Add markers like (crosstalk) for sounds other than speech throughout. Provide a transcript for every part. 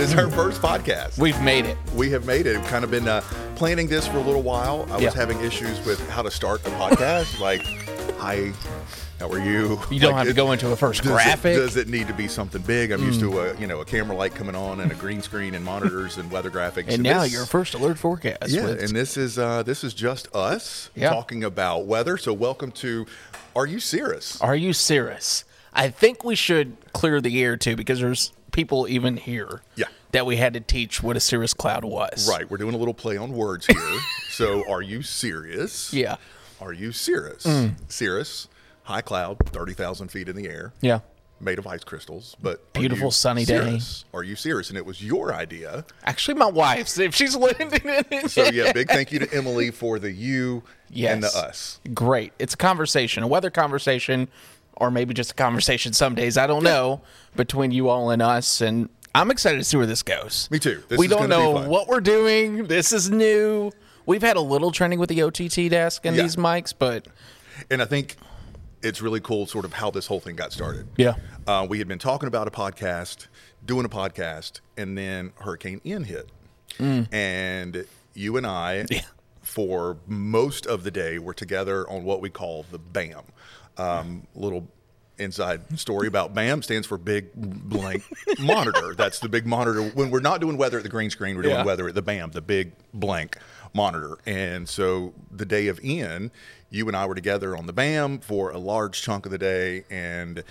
It is our first podcast. We've made it. We have made it. We've kind of been uh, planning this for a little while. I was having issues with how to start a podcast. (laughs) like, hi, how are you? You don't Like, have to it- go into a first does graphic. It, does it need to be something big? I'm used to a you know a camera light coming on and a green screen and monitors and weather graphics. and now this- your first alert forecast. yeah, with- and this is uh, this is just us Yeah. talking about weather. So welcome to Are You Cirrus? Are you serious? I think we should clear the air too, because there's people even here. Yeah. That we had to teach what a cirrus cloud was. Right, we're doing a little play on words here. (laughs) so, are you serious? Yeah. Are you serious? Mm. Cirrus, high cloud, thirty thousand feet in the air, Yeah. made of ice crystals, but Beautiful sunny day. Are you serious? And it was your idea. Actually, my wife's. If she's listening. So yeah, big thank you to Emily for the you (laughs) and the us. Great. It's a conversation, a weather conversation, or maybe just a conversation some days. I don't know between you all and us. And I'm excited to see where this goes. Me too. This we is don't gonna be know fun. what we're doing. This is new. We've had a little training with the OTT desk and Yeah. these mics, but And I think it's really cool, sort of how this whole thing got started. Yeah. uh, we had been talking about a podcast, doing a podcast, and then Hurricane Ian hit, and you and I, Mm. For most of the day, were together on what we call the BAM. Um, little inside story about BAM stands for Big Blank Monitor. That's the big monitor. When we're not doing weather at the green screen, we're doing Yeah. weather at the BAM, the Big Blank Monitor. And so the day of Ian, you and I were together on the BAM for a large chunk of the day, and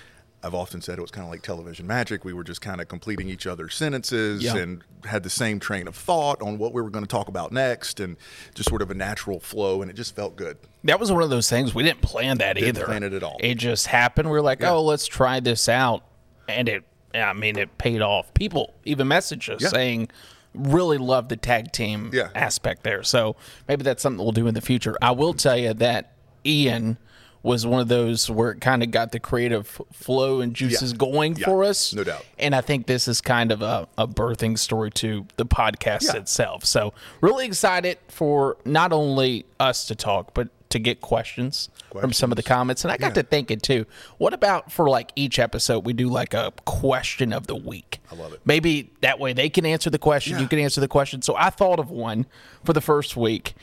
I've often said it was kind of like television magic. We were just kind of completing each other's sentences Yeah. and had the same train of thought on what we were going to talk about next, and just sort of a natural flow, and it just felt good. that was one of those things we didn't plan that Didn't either. plan it at all. It just happened. We are like, Yeah. oh, let's try this out, and it. I mean, it paid off. People even messaged us Yeah. saying, really love the tag team aspect there. So maybe that's something we'll do in the future. I will tell you that Ian was one of those where it kind of got the creative flow and juices Yeah. going Yeah. for us. No doubt. And I think this is kind of a, a birthing story to the podcast Yeah. itself. So really excited for not only us to talk, but to get questions, from some of the comments. And I got to thinking too, what about for like each episode we do like a question of the week? I love it. Maybe that way they can answer the question, you can answer the question. So I thought of one for the first week.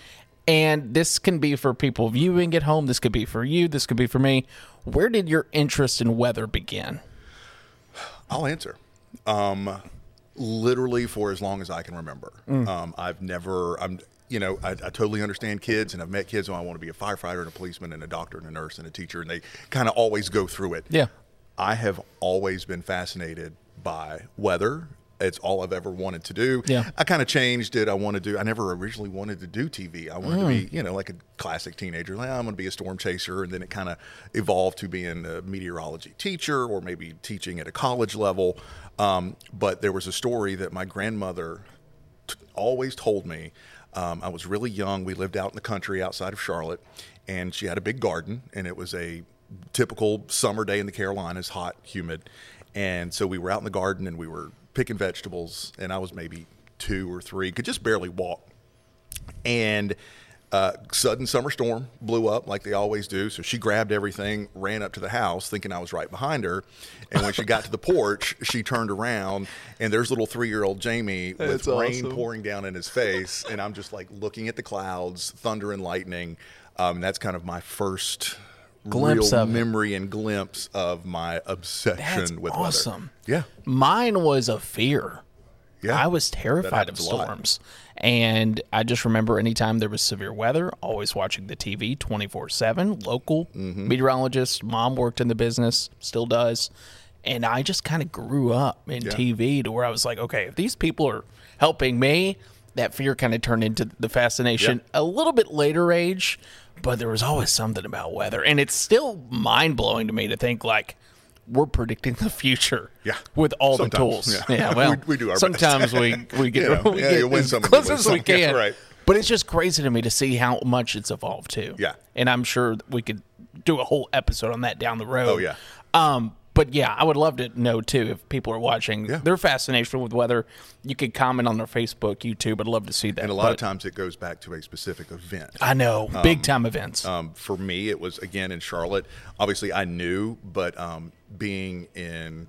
And this can be for people viewing at home. This could be for you. This could be for me. Where did your interest in weather begin? I'll answer. Um, literally for as long as I can remember. Um, I've never. I'm. You know, I, I totally understand kids, and I've met kids who I want to be a firefighter and a policeman and a doctor and a nurse and a teacher, and they kind of always go through it. Yeah. I have always been fascinated by weather. It's all I've ever wanted to do. Yeah. I kind of changed it. I want to do. I never originally wanted to do TV. I wanted to Mm. be, you know, like a classic teenager. Like, I'm going to be a storm chaser, and then it kind of evolved to being a meteorology teacher, or maybe teaching at a college level. Um, but there was a story that my grandmother t- always told me. Um, I was really young. We lived out in the country outside of Charlotte, and she had a big garden, and it was a typical summer day in the Carolinas, hot, humid. And so we were out in the garden and we were picking vegetables, and I was maybe two or three, could just barely walk. And uh, sudden summer storm blew up like they always do. So she grabbed everything, ran up to the house, thinking I was right behind her. And when she got to the porch, she turned around, and there's little three year old Jamie (laughs) with That's rain awesome. pouring down in his face. And I'm just like looking at the clouds, thunder and lightning. Um, that's kind of my first Glimpse real of it. memory and glimpse of my obsession That's with awesome. weather. Mine was a fear. Yeah. I was terrified of happens a lot. storms. And I just remember anytime there was severe weather, always watching the TV 24 7, local Mm-hmm. meteorologist. Mom worked in the business, still does. And I just kind of grew up in TV to where I was like, okay, if these people are helping me, that fear kind of turned into the fascination a little bit later age. But there was always something about weather. And it's still mind blowing to me to think like, we're predicting the future Yeah. with all Sometimes, the tools. Yeah, (laughs) well, We- we do our sometimes we (laughs) we get, know, (laughs) we yeah, get you win as some close as we. Yeah, can. right. But it's just crazy to me to see how much it's evolved too. Yeah. and I'm sure we could do a whole episode on that down the road. Oh, yeah. Um, but yeah, I would love to know too if people are watching Yeah. their fascination with weather. You could comment on their Facebook, YouTube. I'd love to see that. And a lot of times it goes back to a specific event. I know big time events. Um, for me, it was again in Charlotte. Obviously, I knew, but um, being in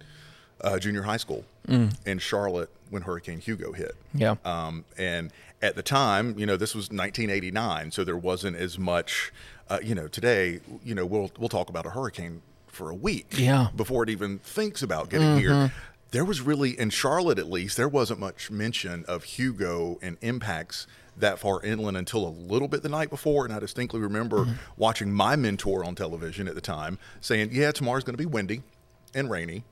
uh, junior high school in Charlotte when Hurricane Hugo hit. Yeah. Um, and at the time, you know, this was 1989, so there wasn't as much. Uh, you know, today, you know, we'll we'll talk about a hurricane for a week. Yeah. Before it even thinks about getting here. There was really in Charlotte, at least, there wasn't much mention of Hugo and impacts that far inland until a little bit the night before. And I distinctly remember watching my mentor on television at the time saying, "Yeah, tomorrow's going to be windy and rainy,"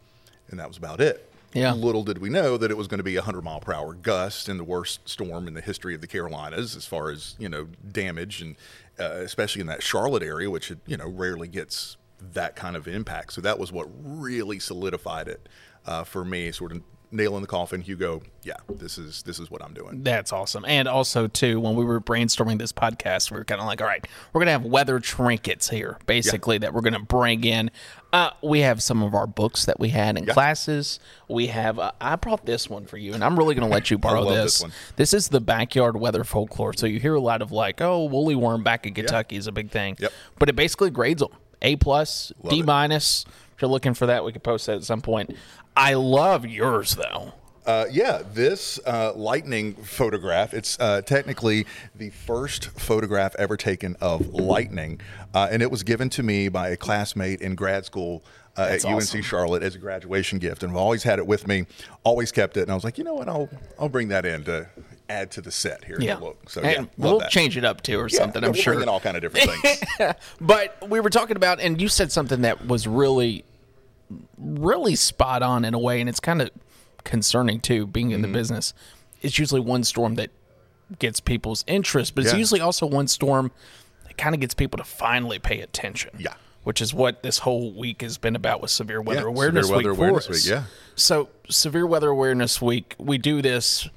and that was about it. Yeah. Little did we know that it was going to be a 100 mile per hour gust and the worst storm in the history of the Carolinas as far as, you know, damage and uh, especially in that Charlotte area, which, you know, rarely gets that kind of impact. So that was what really solidified it uh, for me, sort of nail in the coffin. Hugo, yeah, this is this is what I'm doing. That's awesome. And also, too, when we were brainstorming this podcast, we were kind of like, all right, we're going to have weather trinkets here, basically, that we're going to bring in. Uh, we have some of our books that we had in classes. We have, uh, I brought this one for you, and I'm really going to let you (laughs) borrow this. this. This is the backyard weather folklore. So you hear a lot of like, oh, woolly worm back in Kentucky is a big thing. Yep. But it basically grades them A plus, D it. minus. If you're looking for that, we could post that at some point. I love yours, though. Uh, yeah, this uh, lightning photograph, it's uh, technically the first photograph ever taken of lightning. Uh, and it was given to me by a classmate in grad school uh, at That's UNC. Charlotte as a graduation gift. And I've always had it with me, always kept it. And I was like, you know what, I'll, I'll bring that in to add to the set here. Yeah. Look. So, and yeah, we'll that. change it up too or Yeah, something, yeah, I'm we'll sure. Bring in all kind of different things. (laughs) But we were talking about, and you said something that was really, really spot on in a way, and it's kind of concerning too, being Mm-hmm. in the business. It's usually one storm that gets people's interest, but it's Yeah. usually also one storm that kind of gets people to finally pay attention. Yeah. Which is what this whole week has been about with Severe Weather Yeah, Awareness Severe Week. Weather for Awareness. Week, yeah. So, Severe Weather Awareness Week, we do this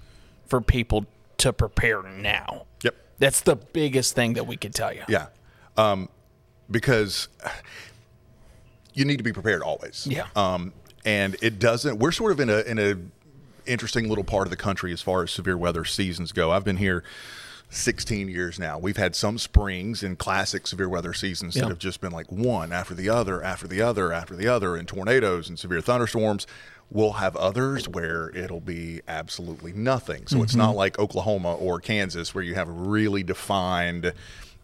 for people to prepare now. Yep. That's the biggest thing that we could tell you. Yeah. Um, because you need to be prepared always. Yeah. Um, and it doesn't. We're sort of in a in a interesting little part of the country as far as severe weather seasons go. I've been here 16 years now. We've had some springs and classic severe weather seasons Yeah. that have just been like one after the other, after the other, after the other, and tornadoes and severe thunderstorms. We'll have others where it'll be absolutely nothing. So it's not like Oklahoma or Kansas where you have a really defined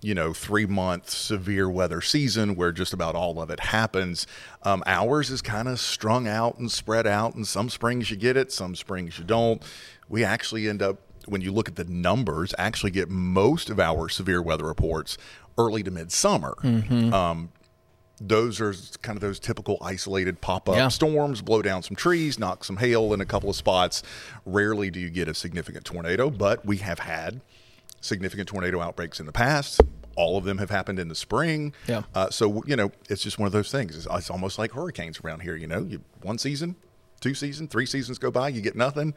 you know, three month severe weather season where just about all of it happens. Um, ours is kind of strung out and spread out, and some springs you get it, some springs you don't. We actually end up, when you look at the numbers, actually get most of our severe weather reports early to midsummer. Um, those are kind of those typical isolated pop up Yeah. storms, blow down some trees, knock some hail in a couple of spots. Rarely do you get a significant tornado, but we have had significant tornado outbreaks in the past. All of them have happened in the spring. Yeah. Uh, so you know, it's just one of those things. It's, it's almost like hurricanes around here. You know, you one season, two seasons, three seasons go by, you get nothing,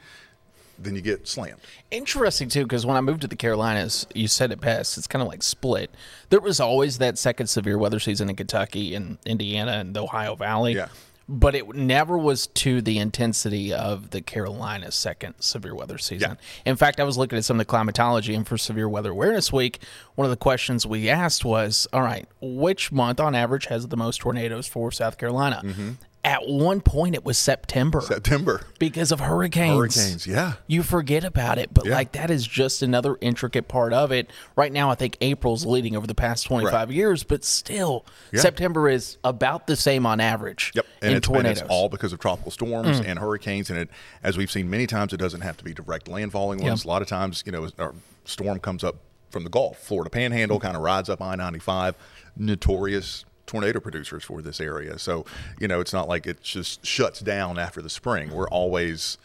then you get slammed. Interesting too, because when I moved to the Carolinas, you said it best. It's kind of like split. There was always that second severe weather season in Kentucky and Indiana and the Ohio Valley. Yeah. But it never was to the intensity of the Carolinas second severe weather season. In fact, I was looking at some of the climatology, and for Severe Weather Awareness Week, one of the questions we asked was, "All right, which month on average has the most tornadoes for South Carolina?" Mm-hmm. At one point, it was September September. because of hurricanes. Hurricanes, yeah. You forget about it, but Yeah. like that is just another intricate part of it. Right now, I think April's leading over the past 25 years, but still, Yeah. September is about the same on average Yep, and, in it's, and tornadoes. it's all because of tropical Mm. storms and hurricanes. And it, as we've seen many times, it doesn't have to be direct landfalling ones. A lot of times, you know, a storm comes up from the Gulf, Florida Panhandle, kind of rides up I ninety five, notorious tornado producers for this area. So you know, it's not like it just shuts down after the spring. We're always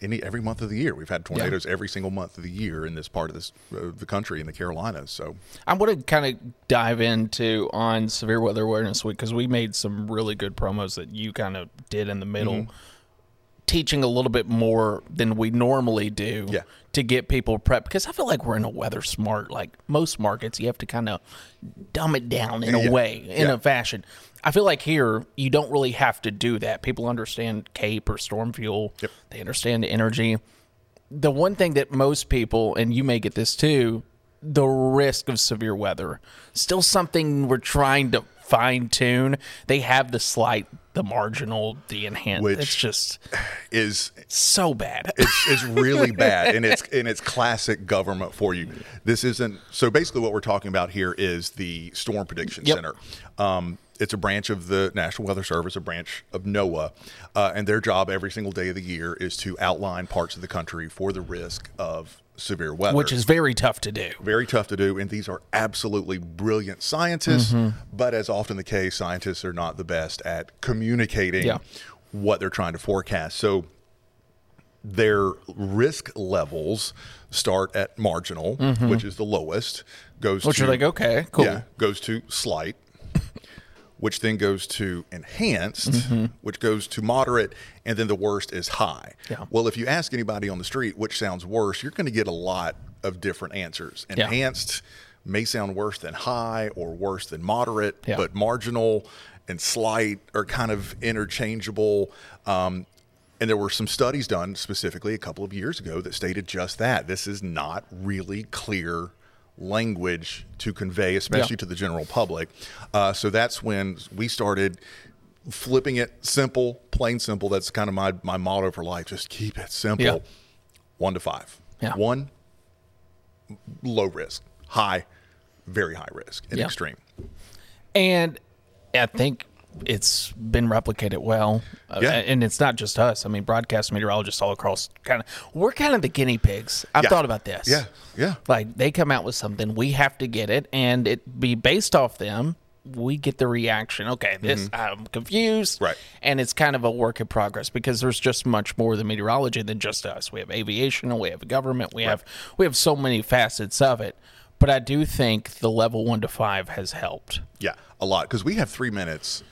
any every month of the year. We've had tornadoes every single month of the year in this part of this uh, the country in the Carolinas. So I want to kind of dive into on Severe Weather Awareness Week because we made some really good promos that you kind of did in the middle, Mm-hmm. teaching a little bit more than we normally do Yeah. To get people prepped. Because I feel like we're in a weather smart, like most markets, you have to kind of dumb it down in a way, in Yeah. a fashion. I feel like here you don't really have to do that. People understand CAPE or storm fuel. Yep. They understand energy the one thing that most people, and you may get this too, the risk of severe weather. Still something we're trying to fine tune. They have the slight, the marginal, the enhanced. Which it's just is so bad. it's, it's really (laughs) bad and it's and it's classic government for you this isn't so basically what we're talking about here is the storm prediction Yep. center um, it's a branch of the national weather service a branch of noaa uh, and their job every single day of the year is to outline parts of the country for the risk of severe weather which is very tough to do. very tough to do and these are absolutely brilliant scientists Mm-hmm. but as often the case scientists are not the best at communicating Yeah. what they're trying to forecast so their risk levels start at marginal which is the lowest goes Mm-hmm. Which to are like, okay, cool. yeah goes to slight which then goes to enhanced, Mm-hmm. which goes to moderate, and then the worst is high. Yeah. Well, if you ask anybody on the street which sounds worse, you're going to get a lot of different answers. Yeah. Enhanced may sound worse than high or worse than moderate, Yeah. but marginal and slight are kind of interchangeable. Um, and there were some studies done specifically a couple of years ago that stated just that. This is not really clear language to convey, especially Yeah. to the general public. Uh, so that's when we started flipping it simple, plain simple. That's kind of my, my motto for life. Just keep it simple. Yeah. One to five. Yeah. One, low risk. High, very high risk and extreme. And I think it's been replicated well. Uh, Yeah. And it's not just us. I mean, broadcast meteorologists all across kind of, we're kind of the guinea pigs. I've Yeah. thought about this. Yeah. Yeah. Like they come out with something, we have to get it, and it be based off them. We get the reaction. Okay, this I'm confused, Mm-hmm. Right. And it's kind of a work in progress because there's just much more than meteorology than just us. We have aviation, we have government, we have we have so many facets of it. But I do think the level one to five has helped. Yeah, a lot because we have three minutes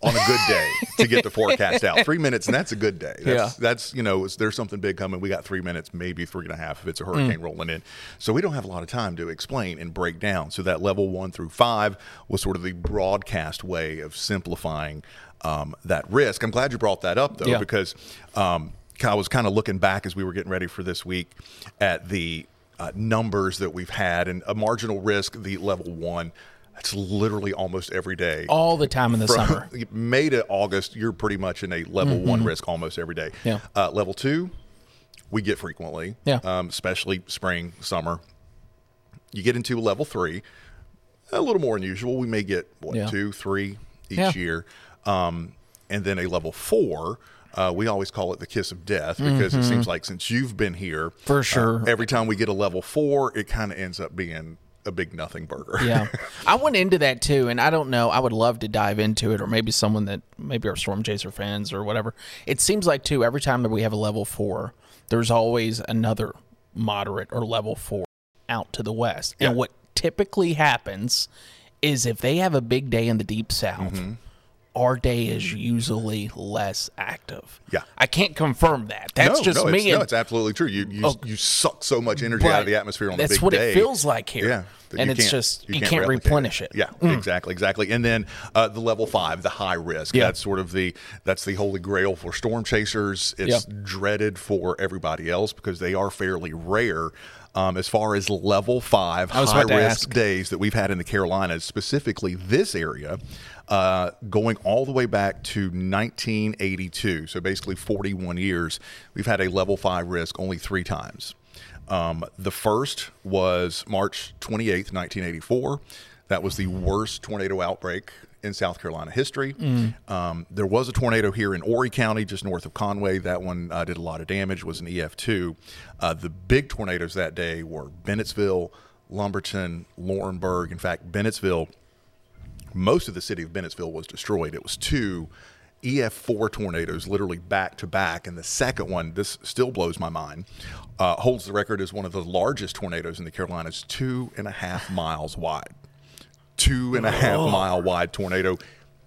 on a good day to get the forecast out. Three minutes, and that's a good day. That's, Yeah. that's you know, there's something big coming. We got three minutes, maybe three and a half if it's a hurricane rolling in. So we don't have a lot of time to explain and break down. So that level one through five was sort of the broadcast way of simplifying um, that risk. I'm glad you brought that up though, Yeah. because um, I was kind of looking back as we were getting ready for this week at the uh, numbers that we've had and a marginal risk, the level one. That's literally almost every day All the time in the from summer. (laughs) May to August, you're pretty much in a level one risk almost every day. Mm-hmm. Yeah. Uh, level two, we get frequently. Yeah. Um, especially spring, summer. You get into level three, a little more unusual. We may get what Yeah. two, three each Yeah. year, um, and then a level four. Uh, we always call it the kiss of death because it seems like since you've been here, Mm-hmm. For uh, sure. every time we get a level four, it kind of ends up being a big nothing burger. yeah. (laughs) I went into that too, and I don't know. I would love to dive into it, or maybe someone that maybe our Storm Chaser fans or whatever. It seems like too every time that we have a level four, there's always another moderate or level four out to the west. Yeah. And what typically happens is if they have a big day in the deep south. Mm-hmm. Our day is usually less active. Yeah. I can't confirm that. That's no, just no, me. It's, no, it's absolutely true. You you, Oh. you suck so much energy out of the atmosphere on the big day. That's what it feels like here. Yeah, and it's can't- just you, can't, replicate replenish it. Yeah, exactly, exactly. And then uh, the level five, the high risk. Yeah. That's sort of the that's the holy grail for storm chasers. It's Yeah. dreaded for everybody else because they are fairly rare. Um, as far as level five high risk ask. days that we've had in the Carolinas, specifically this area, uh, going all the way back to 1982. So basically 41 years, we've had a level five risk only three times. Um, the first was March 28th, 1984. That was the worst tornado outbreak in South Carolina history. Um, there was a tornado here in Horry County, just north of Conway. That one uh, did a lot of damage, was an EF2. Uh, the big tornadoes that day were Bennettsville, Lumberton, Laurinburg. In fact, Bennettsville most of the city of Bennettsville was destroyed. It was two EF4 tornadoes, literally back to back. And the second one, this still blows my mind, uh, holds the record as one of the largest tornadoes in the Carolinas, two and a half miles wide. Two and a half mile wide tornado.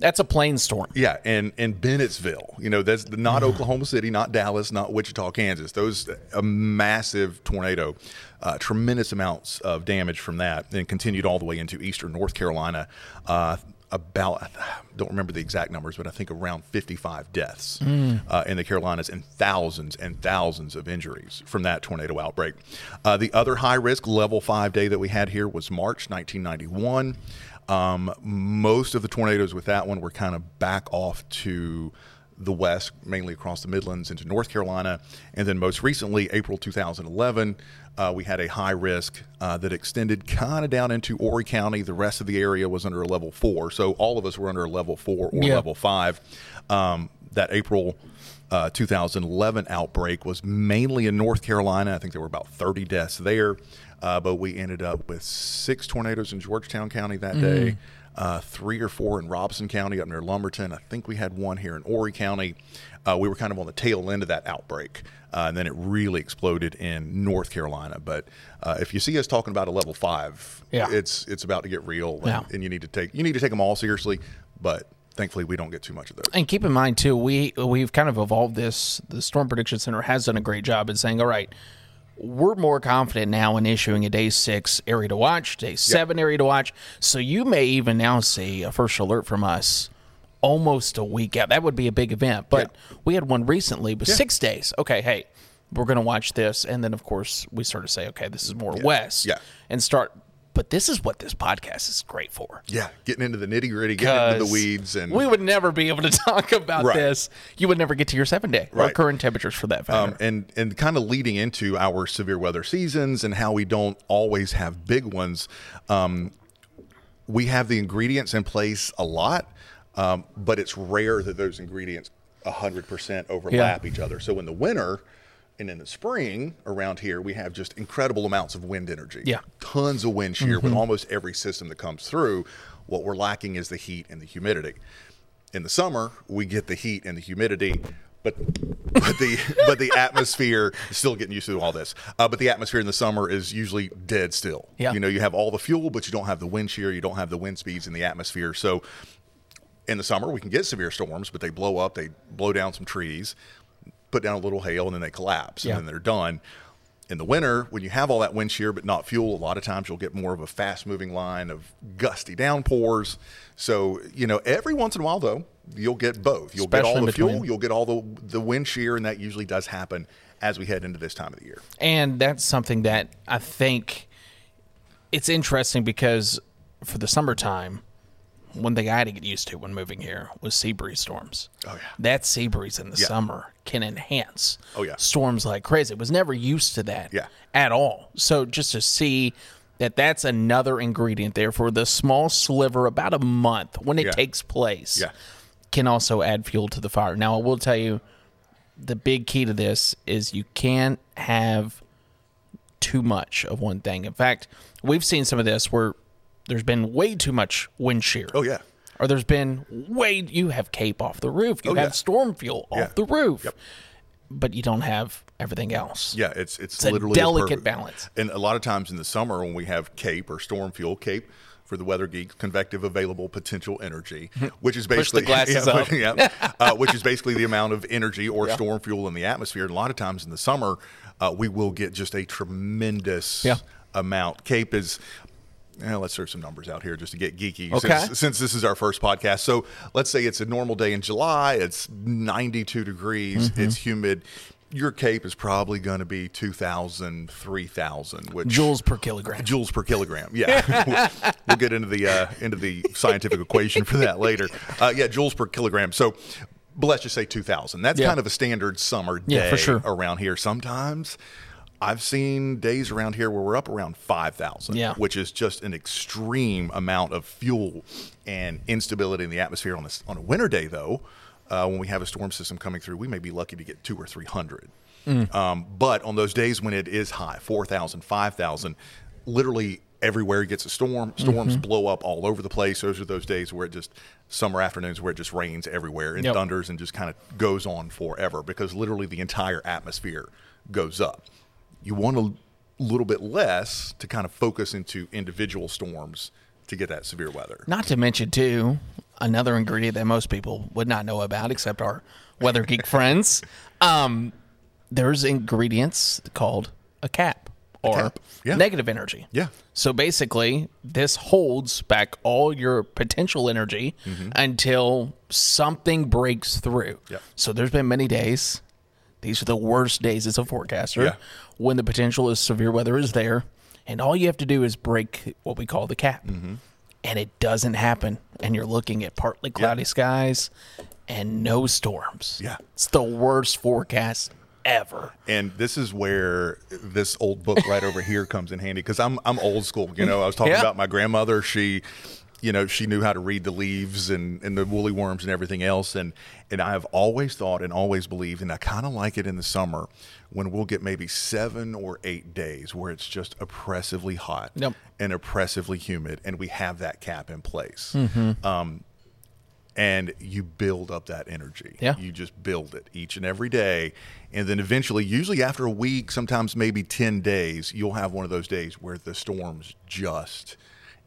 That's a plain storm. Yeah, and and Bennettsville, you know, that's not Oklahoma City, not Dallas, not Wichita, Kansas. Those a massive tornado, uh, tremendous amounts of damage from that, and continued all the way into eastern North Carolina. Uh, about I don't remember the exact numbers, but I think around 55 deaths uh, in the Carolinas and thousands and thousands of injuries from that tornado outbreak. Uh, the other high risk level five day that we had here was March 1991. Um, most of the tornadoes with that one were kind of back off to the west, mainly across the Midlands into North Carolina. And then most recently, April 2011, uh, we had a high risk uh, that extended kind of down into Horry County. The rest of the area was under a level four. So all of us were under a level four or Yeah. level five. Um, that April uh, 2011 outbreak was mainly in North Carolina. I think there were about 30 deaths there. Uh, but we ended up with six tornadoes in Georgetown County that day, uh, three or four in Robeson County up near Lumberton. I think we had one here in Horry County. Uh, we were kind of on the tail end of that outbreak, uh, and then it really exploded in North Carolina. But uh, if you see us talking about a level five, Yeah. it's it's about to get real, and, Yeah. and you need to take you need to take them all seriously. But thankfully, we don't get too much of those. And keep in mind too, we we've kind of evolved this. The Storm Prediction Center has done a great job in saying, all right, we're more confident now in issuing a day six area to watch, day seven area to watch. So you may even now see a first alert from us almost a week out. That would be a big event. But we had one recently, but six days. Okay, hey, we're gonna watch this, and then of course we sort of say, okay, this is more west, Yeah. and start. But this is what this podcast is great for. Yeah, getting into the nitty gritty, getting into the weeds, and we would never be able to (laughs) talk about Right. this. You would never get to your seven day or Right. current temperatures for that matter. um, and and kind of leading into our severe weather seasons and how we don't always have big ones. Um, we have the ingredients in place a lot, um, but it's rare that those ingredients hundred percent overlap each other. So in the winter. And in the spring around here, we have just incredible amounts of wind energy. Yeah. Tons of wind shear with almost every system that comes through. What we're lacking is the heat and the humidity. In the summer, we get the heat and the humidity, but but the (laughs) but the atmosphere is still getting used to all this. Uh, but the atmosphere in the summer is usually dead still. Yeah. You know, you have all the fuel, but you don't have the wind shear, you don't have the wind speeds in the atmosphere. So in the summer, we can get severe storms, but they blow up, they blow down some trees, put down a little hail, and then they collapse, Yeah. and then they're done. In the winter, when you have all that wind shear but not fuel, a lot of times you'll get more of a fast moving line of gusty downpours. So, you know, every once in a while, though, you'll get both. You'll get all the fuel, you'll get all the, the wind shear, and that usually does happen as we head into this time of the year. and that's something that I think it's interesting because for the summertime, one thing I had to get used to when moving here was sea breeze storms. Oh, yeah. That sea breeze in the Yeah. summer can enhance Oh, yeah. storms like crazy. It was never used to that Yeah. at all. So just to see that that's another ingredient there for the small sliver about a month when it Yeah. takes place Yeah. can also add fuel to the fire. Now, I will tell you the big key to this is you can't have too much of one thing. In fact, we've seen some of this where there's been way too much wind shear. Oh, yeah. Or there's been way you have cape off the roof, you Oh, have yeah. storm fuel Yeah. off the roof, Yep. but you don't have everything else. Yeah, it's it's, It's a literally delicate balance. And a lot of times in the summer when we have CAPE or storm fuel, CAPE for the weather geeks, convective available potential energy, (laughs) which is basically (laughs) glasses yeah, up. (laughs) yeah, uh, which is basically the amount of energy or storm fuel in the atmosphere. And a lot of times in the summer, uh, we will get just a tremendous Yeah. amount. CAPE is. Eh, let's throw some numbers out here just to get geeky Okay. since, since this is our first podcast. So let's say it's a normal day in July, it's 92 degrees, Mm-hmm. it's humid. Your cape is probably going to be 2,000, 3,000, which Joules per kilogram. joules per kilogram. Yeah, (laughs) we'll, we'll get into the uh, into the scientific equation for that later. Uh, yeah, joules per kilogram. So, but let's just say 2,000. That's Yeah. kind of a standard summer day Yeah, for sure. around here. Sometimes I've seen days around here where we're up around 5,000, Yeah. which is just an extreme amount of fuel and instability in the atmosphere. On, this, on a winter day, though, uh, when we have a storm system coming through, we may be lucky to get two or 300. Um, but on those days when it is high, 4,000, 5,000, literally everywhere gets a storm. Storms Mm-hmm. blow up all over the place. Those are those days where it just, summer afternoons where it just rains everywhere and Yep. thunders and just kind of goes on forever because literally the entire atmosphere goes up. You want a little bit less to kind of focus into individual storms to get that severe weather. Not to mention, too, another ingredient that most people would not know about, except our weather geek (laughs) friends. Um, there's ingredients called a cap or cap, yeah. negative energy. Yeah. So basically, this holds back all your potential energy until something breaks through. Mm-hmm. So there's been many days. These are the worst days as a forecaster Yeah. when the potential is severe weather is there, and all you have to do is break what we call the cap. Mm-hmm. and it doesn't happen, and you're looking at partly cloudy skies and no storms. Yeah. it's the worst forecast ever. And this is where this old book right over here comes in handy because I'm I'm old school. You know, I was talking Yeah. about my grandmother. She, you know, she knew how to read the leaves and, and the woolly worms and everything else. And and I have always thought and always believed, and I kind of like it in the summer when we'll get maybe seven or eight days where it's just oppressively hot Yep. and oppressively humid, and we have that cap in place. Mm-hmm. Um, and you build up that energy. Yeah. You just build it each and every day. And then eventually, usually after a week, sometimes maybe 10 days, you'll have one of those days where the storms just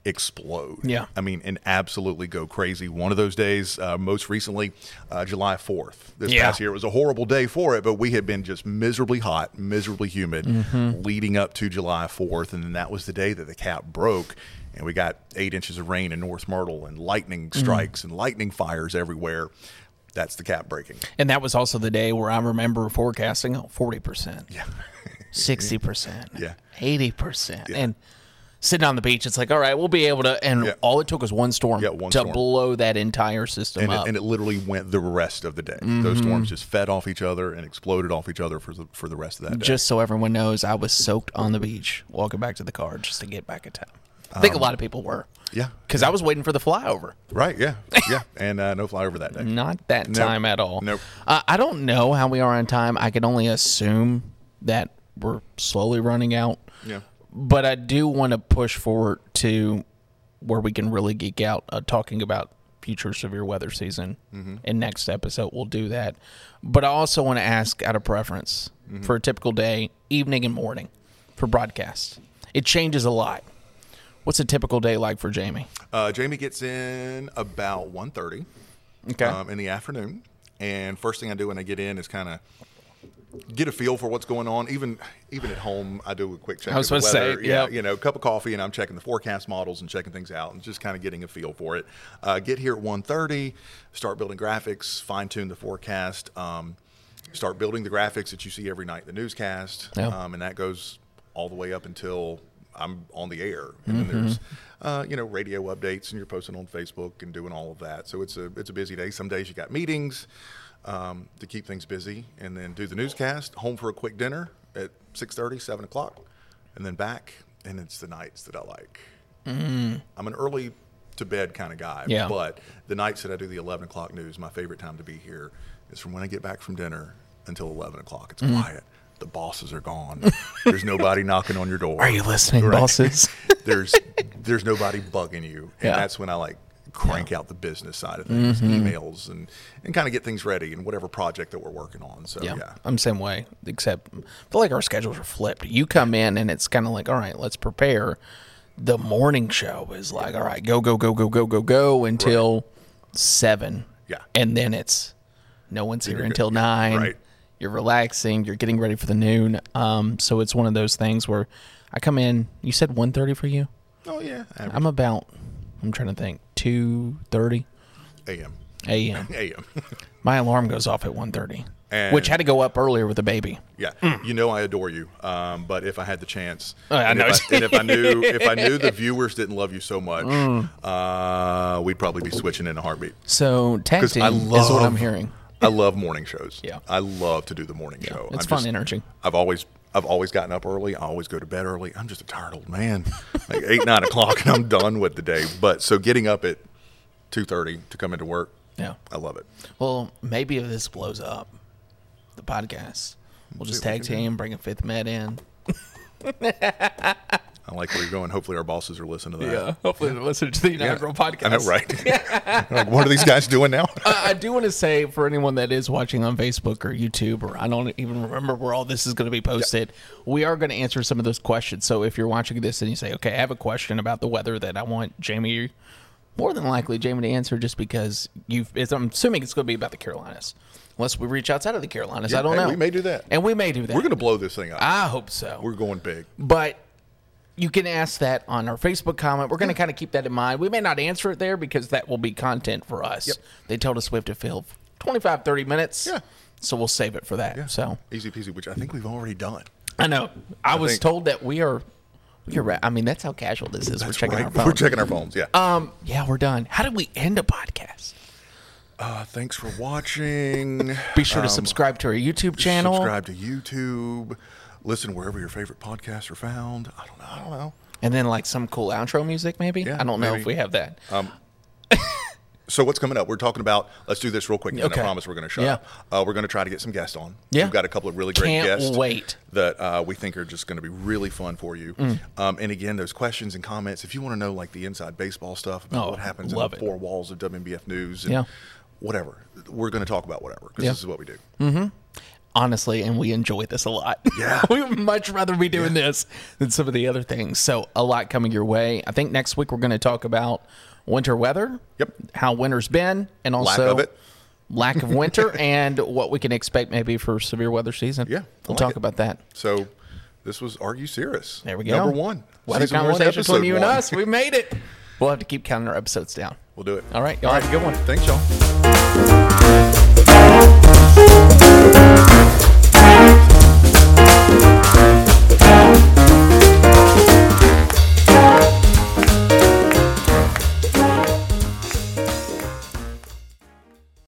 explode. Yeah. I mean, and absolutely go crazy. One of those days, uh, most recently, uh, July 4th. This Yeah. past year, it was a horrible day for it, but we had been just miserably hot, miserably humid Mm-hmm. leading up to July 4th. And then that was the day that the cap broke. And we got eight inches of rain in North Myrtle and lightning Mm-hmm. strikes and lightning fires everywhere. That's the cap breaking. And that was also the day where I remember forecasting oh, 40%, Yeah. (laughs) 60%, Yeah. 80%. And sitting on the beach, it's like, all right, we'll be able to. And Yeah. all it took was one storm Yeah, one to storm. blow that entire system and up. it, and it literally went the rest of the day. Mm-hmm. Those storms just fed off each other and exploded off each other for the, for the rest of that day. just so everyone knows, I was soaked on the beach walking back to the car just to get back in town. I think a lot of people were. Um, yeah. Because I was waiting for the flyover. Right. Yeah. (laughs) Yeah. and uh, no flyover that day. Not that Nope. time at all. Nope. Uh, I don't know how we are on time. I can only assume that we're slowly running out. Yeah. But I do want to push forward to where we can really geek out uh, talking about future severe weather season. Mm-hmm. In next episode, we'll do that. But I also want to ask out of preference Mm-hmm. for a typical day, evening and morning for broadcast. It changes a lot. What's a typical day like for Jamie? Uh, Jamie gets in about 1.30 Okay. um, in the afternoon. And first thing I do when I get in is kind of get a feel for what's going on. Even even at home, I do a quick check. I was supposed to say, yeah, yep. you know, a cup of coffee, and I'm checking the forecast models and checking things out, and just kind of getting a feel for it. Uh, get here at 1.30, start building graphics, fine tune the forecast, um, start building the graphics that you see every night in the newscast, Yeah. um, and that goes all the way up until I'm on the air, and Mm-hmm. then there's uh, you know radio updates, and you're posting on Facebook and doing all of that. So it's a it's a busy day. Some days you got meetings um, to keep things busy, and then do the newscast. Home for a quick dinner at 6:30, 7 o'clock, and then back. And it's the nights that I like. I'm an early to bed kind of guy, Mm. Yeah. but the nights that I do the 11 o'clock news, my favorite time to be here is from when I get back from dinner until 11 o'clock. It's Mm. quiet. The bosses are gone. There's nobody (laughs) knocking on your door. Are you listening, Right. bosses? (laughs) there's there's nobody bugging you, and Yeah. that's when I like crank out the business side of things, Mm-hmm. emails, and and kind of get things ready and whatever project that we're working on. So yeah, Yeah, I'm the same way. Except I feel like our schedules are flipped. You come in and it's kind of like, all right, let's prepare. The morning show is like, all right, go go go go go go go until seven. Yeah. and then it's no one's here until good. nine. Right. You're relaxing. You're getting ready for the noon. Um, so it's one of those things where I come in. You said 1.30 for you. oh yeah, average I'm about. I'm trying to think. Two thirty a.m. a.m. a.m. My alarm goes off at 1.30, And- which had to go up earlier with the baby. Yeah, you know I adore you. Um, but if I had the chance, Oh, I and, know. If I, and if I knew if I knew the (laughs) viewers didn't love you so much, Mm. uh, we'd probably be switching in a heartbeat. So tag team I is what I'm hearing. I love morning shows. Yeah. I love to do the morning show. it's fun energy. I've always I've always gotten up early. I always go to bed early. I'm just a tired old man. Like eight nine (laughs) o'clock, and I'm done with the day. But so getting up at two thirty to come into work, Yeah. I love it. Well, maybe if this blows up, the podcast, we'll just tag team, bring a fifth med in. (laughs) I like where you're going. Hopefully, our bosses are listening to that. Yeah, hopefully they're listening to the inaugural podcast. I know, right? (laughs) like, what are these guys doing now? (laughs) Uh, I do want to say for anyone that is watching on Facebook or YouTube, or I don't even remember where all this is going to be posted, we are going to answer some of those questions. So if you're watching this and you say, okay, I have a question about the weather that I want Jamie, more than likely Jamie to answer just because you've, it's, I'm assuming it's going to be about the Carolinas. Unless we reach outside of the Carolinas. I don't hey, know. we may do that. And we may do that. We're going to blow this thing up. I hope so. We're going big. But you can ask that on our Facebook comment. We're going to kind of keep that in mind. We may not answer it there because that will be content for us. Yep. They told us we have to fill 25, 30 minutes. Yeah. So we'll save it for that. Yeah. So Easy peasy, which I think we've already done. I know. I, was think- told that we are You're right. I mean, that's how casual this is. we're checking right. our phone. We're checking our phones. Yeah. um, yeah, we're done. How did we end a podcast? Uh, thanks for watching. Be sure to subscribe to our YouTube channel. Subscribe to YouTube. Listen wherever your favorite podcasts are found. I don't know. I don't know. And then like some cool outro music, maybe. Yeah, I don't know maybe. if we have that. So what's coming up? We're talking about. Let's do this real quick. And Okay. I promise we're going to shut Yeah. up. Uh, we're going to try to get some guests on. Yeah. We've got a couple of really great Can't guests. wait. That uh, we think are just going to be really fun for you. Mm. Um, and again, those questions and comments. If you want to know like the inside baseball stuff about Oh, what happens in the it. four walls of WMBF news, and Yeah. whatever, we're going to talk about whatever because Yeah. this is what we do. Honestly, and we enjoy this a lot. (laughs) Yeah. we would much rather be doing this than some of the other things. So, a lot coming your way. I think next week we're going to talk about winter weather. Yep. How winter's been, and also of it. (laughs) lack of winter, (laughs) and what we can expect maybe for severe weather season. Yeah, we'll like talk it. about that. So this was Are You Cirrus. There we go. Number one. Weather Season one, conversation between episode you and one. us. We made it. We'll have to keep counting our episodes down. We'll do it. All right, y'all have a good one. Thanks, y'all. Thank